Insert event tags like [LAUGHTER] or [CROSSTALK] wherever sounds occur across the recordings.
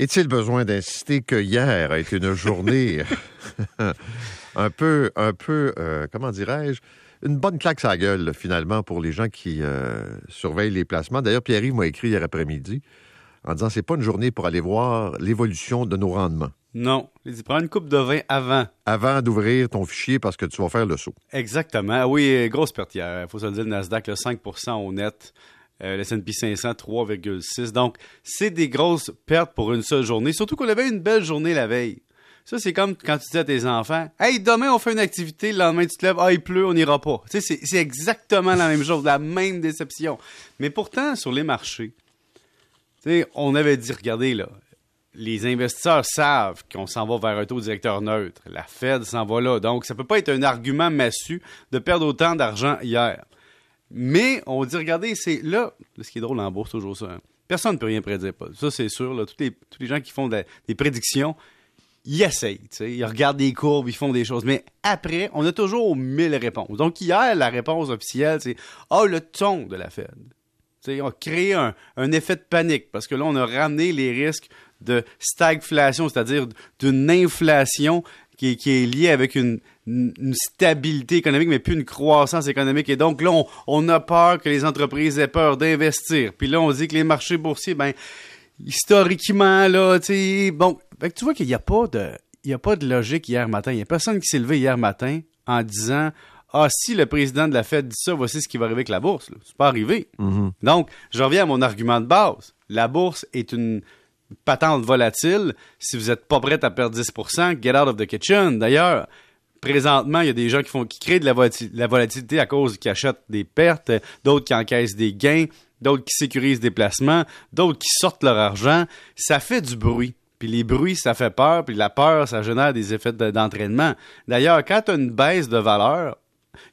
Est-il besoin d'insister que hier a été une journée [LAUGHS] un peu, un peu, euh, comment dirais-je, une bonne claque à la gueule, finalement, pour les gens qui euh, surveillent les placements? D'ailleurs, Pierre-Yves m'a écrit hier après-midi en disant c'est pas une journée pour aller voir l'évolution de nos rendements. Non. Il dit prends une coupe de vin avant. Avant d'ouvrir ton fichier parce que tu vas faire le saut. Exactement. Ah oui, grosse perte hier. Il faut se le dire, le Nasdaq, le 5 au net. Euh, S&P 500, 3,6. Donc, c'est des grosses pertes pour une seule journée. Surtout qu'on avait une belle journée la veille. Ça, c'est comme quand tu dis à tes enfants Hey, demain, on fait une activité, le lendemain, tu te lèves, ah, il pleut, on n'ira pas. Tu sais, c'est exactement la même chose, la même déception. Mais pourtant, sur les marchés, tu sais, on avait dit Regardez, là, les investisseurs savent qu'on s'en va vers un taux directeur neutre. La Fed s'en va là. Donc, ça peut pas être un argument massu de perdre autant d'argent hier. Mais on dit, regardez, c'est là, ce qui est drôle en bourse, toujours ça. Hein. Personne ne peut rien prédire. Ça, c'est sûr. Là, tous, les, tous les gens qui font des prédictions, ils essayent. Ils regardent des courbes, ils font des choses. Mais après, on a toujours mille réponses. Donc, hier, la réponse officielle, c'est Ah, oh, le ton de la Fed. on a créé un, un, effet de panique parce que là, on a ramené les risques de stagflation, c'est-à-dire d'une inflation qui, est liée avec une, stabilité économique, mais plus une croissance économique. Et donc là, on, a peur que les entreprises aient peur d'investir. Puis là, on dit que les marchés boursiers, ben historiquement, là, tu sais, bon, tu vois qu'il n'y a pas de... Il a pas de logique hier matin. Il n'y a personne qui s'est levé hier matin en disant Ah, si le président de la Fed dit ça, voici ce qui va arriver avec la bourse. C'est pas arrivé. Mm-hmm. Donc, je reviens à mon argument de base. La bourse est une patente volatile. Si vous n'êtes pas prêt à perdre 10% get out of the kitchen. D'ailleurs, présentement, il y a des gens qui font qui créent de la, volatilité à cause qu'ils achètent des pertes, d'autres qui encaissent des gains, d'autres qui sécurisent des placements, d'autres qui sortent leur argent. Ça fait du bruit. Puis les bruits, ça fait peur, puis la peur, ça génère des effets d'entraînement. D'ailleurs, quand tu as une baisse de valeur,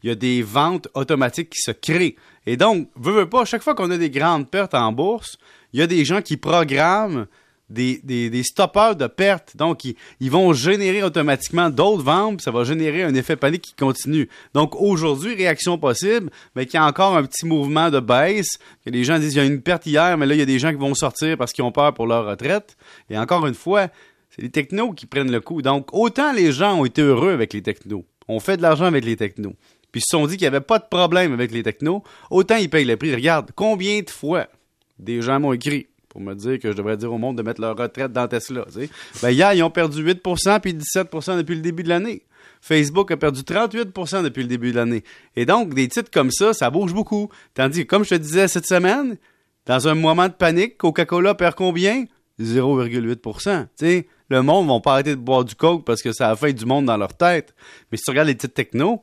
il y a des ventes automatiques qui se créent. Et donc, veux, veux pas, chaque fois qu'on a des grandes pertes en bourse, il y a des gens qui programment des, stoppeurs de perte. Donc, ils, vont générer automatiquement d'autres ventes, ça va générer un effet panique qui continue. Donc, aujourd'hui, réaction possible, mais qu'il y a encore un petit mouvement de baisse, que les gens disent, il y a une perte hier, mais là, il y a des gens qui vont sortir parce qu'ils ont peur pour leur retraite. Et encore une fois, c'est les technos qui prennent le coup. Donc, autant les gens ont été heureux avec les technos. On fait de l'argent avec les technos. Puis, se sont dit qu'il n'y avait pas de problème avec les technos, autant ils payent le prix. Regarde, combien de fois des gens m'ont écrit pour me dire que je devrais dire au monde de mettre leur retraite dans Tesla. Ben, hier, ils ont perdu 8% puis 17% depuis le début de l'année. Facebook a perdu 38% depuis le début de l'année. Et donc, des titres comme ça, ça bouge beaucoup. Tandis que, comme je te disais cette semaine, dans un moment de panique, Coca-Cola perd combien? 0,8% Le monde ne va pas arrêter de boire du coke parce que ça a fait du monde dans leur tête. Mais si tu regardes les titres techno,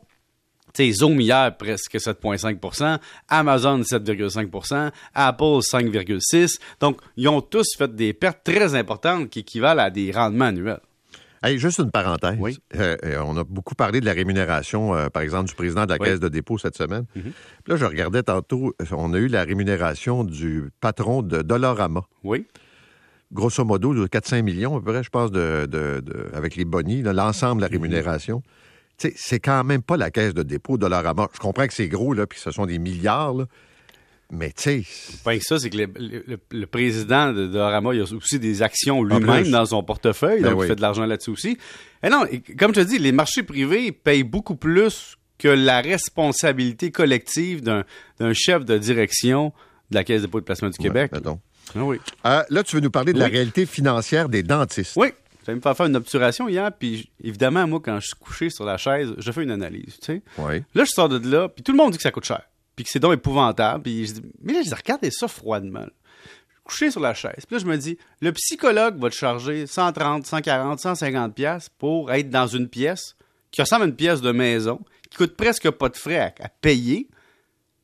sais, Zoom hier, presque 7,5% Amazon 7,5% Apple 5,6% Donc, ils ont tous fait des pertes très importantes qui équivalent à des rendements annuels. Hey, juste une parenthèse. Euh, euh, on a beaucoup parlé de la rémunération, euh, par exemple, du président de la Caisse de dépôt cette semaine. Mm-hmm. Là, je regardais tantôt, on a eu la rémunération du patron de Dollarama. Oui. Grosso modo, 400 millions, à peu près, je pense, de, avec les bonnies, l'ensemble de la mm-hmm. rémunération c'est quand même pas la caisse de dépôt de Dollarama. Je comprends que c'est gros, là, puis ce sont des milliards, Mais tu sais. Pas ça, c'est que le, président de Dollarama, il a aussi des actions lui-même dans son portefeuille, ben donc il fait de l'argent là-dessus aussi. Et non, comme je te dis, les marchés privés payent beaucoup plus que la responsabilité collective d'un chef de direction de la Caisse de dépôt de placement du Québec. Ah oui. Euh, là, tu veux nous parler de la réalité financière des dentistes. Oui. J'allais me faire faire une obturation hier, puis évidemment, moi, quand je suis couché sur la chaise, je fais une analyse, tu sais. Là, je sors de là, puis tout le monde dit que ça coûte cher, puis que c'est donc épouvantable, puis je dis, mais là, je dis, regardez ça froidement. Je suis couché sur la chaise, puis là, je me dis, le psychologue va te charger 130, 140, 150 pièces pour être dans une pièce qui ressemble à une pièce de maison, qui coûte presque pas de frais à, à payer,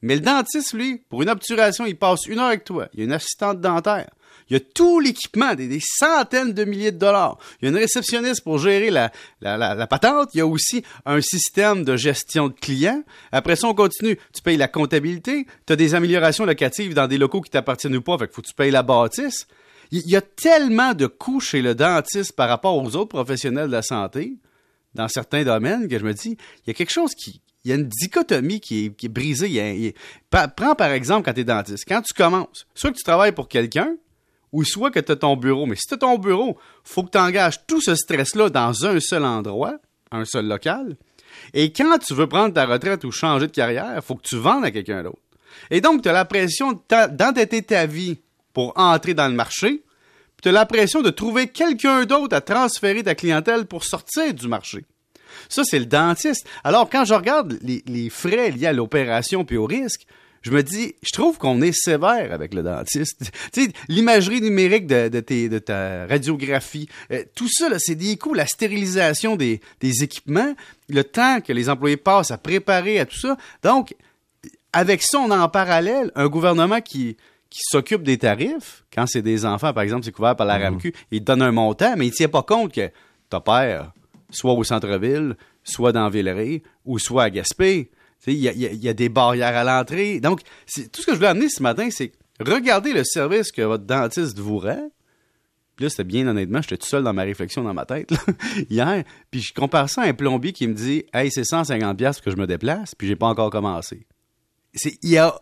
mais le dentiste, lui, pour une obturation, il passe une heure avec toi. Il y a une assistante dentaire. Il y a tout l'équipement, des, centaines de milliers de dollars. Il y a une réceptionniste pour gérer la, la, patente. Il y a aussi un système de gestion de clients. Après ça, on continue. Tu payes la comptabilité. Tu as des améliorations locatives dans des locaux qui t'appartiennent ou pas. Fait faut que tu payes la bâtisse. Il y a tellement de coûts chez le dentiste par rapport aux autres professionnels de la santé dans certains domaines que je me dis, il y a quelque chose qui, il y a une dichotomie qui est, brisée. prends par exemple quand tu es dentiste. Quand tu commences, soit que tu travailles pour quelqu'un ou soit que tu as ton bureau. Mais si tu as ton bureau, faut que tu engages tout ce stress-là dans un seul endroit, un seul local. Et quand tu veux prendre ta retraite ou changer de carrière, faut que tu vendes à quelqu'un d'autre. Et donc, tu as la pression d'endetter ta vie pour entrer dans le marché, puis tu as la pression de trouver quelqu'un d'autre à transférer ta clientèle pour sortir du marché. Ça, c'est le dentiste. Alors, quand je regarde les, frais liés à l'opération puis au risque, je me dis, je trouve qu'on est sévère avec le dentiste. [LAUGHS] tu sais, l'imagerie numérique de, de, ta radiographie, euh, tout ça, c'est des coûts, la stérilisation des, des équipements, le temps que les employés passent à préparer à tout ça. Donc, avec ça, on a en parallèle un gouvernement qui, qui s'occupe des tarifs. Quand c'est des enfants, par exemple, c'est couvert par la mmh. RAMQ, il donne un montant, mais il ne tient pas compte que ton père, soit au centre-ville, soit dans Villeray, ou soit à Gaspé. Il y, a, des barrières à l'entrée. Donc, tout ce que je voulais amener ce matin, c'est regarder le service que votre dentiste vous rend. Puis là, c'était bien honnêtement, j'étais tout seul dans ma réflexion dans ma tête [LAUGHS] hier. Puis je compare ça à un plombier qui me dit Hey, c'est 150$ pour que je me déplace, puis j'ai pas encore commencé il y a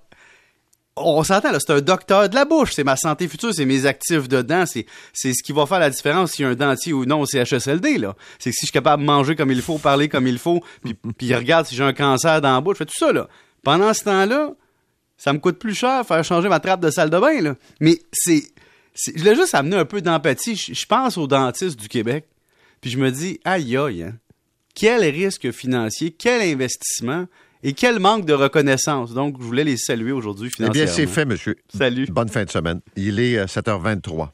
on s'entend là, c'est un docteur de la bouche, c'est ma santé future, c'est mes actifs dedans, c'est c'est ce qui va faire la différence s'il y a un dentier ou non au CHSLD là. C'est que si je suis capable de manger comme il faut, parler comme il faut, puis [LAUGHS] puis regarde si j'ai un cancer dans la bouche, je fais tout ça là. Pendant ce temps-là, ça me coûte plus cher faire changer ma trappe de salle de bain là. Mais c'est je voulais juste amener un peu d'empathie. Je, pense aux dentistes du Québec, puis je me dis aïe aïe, hein. quel risque financier, quel investissement et quel manque de reconnaissance. Donc, je voulais les saluer aujourd'hui financièrement. Eh bien, c'est fait, monsieur. Salut. Bonne fin de semaine. Il est 7h23. Euh,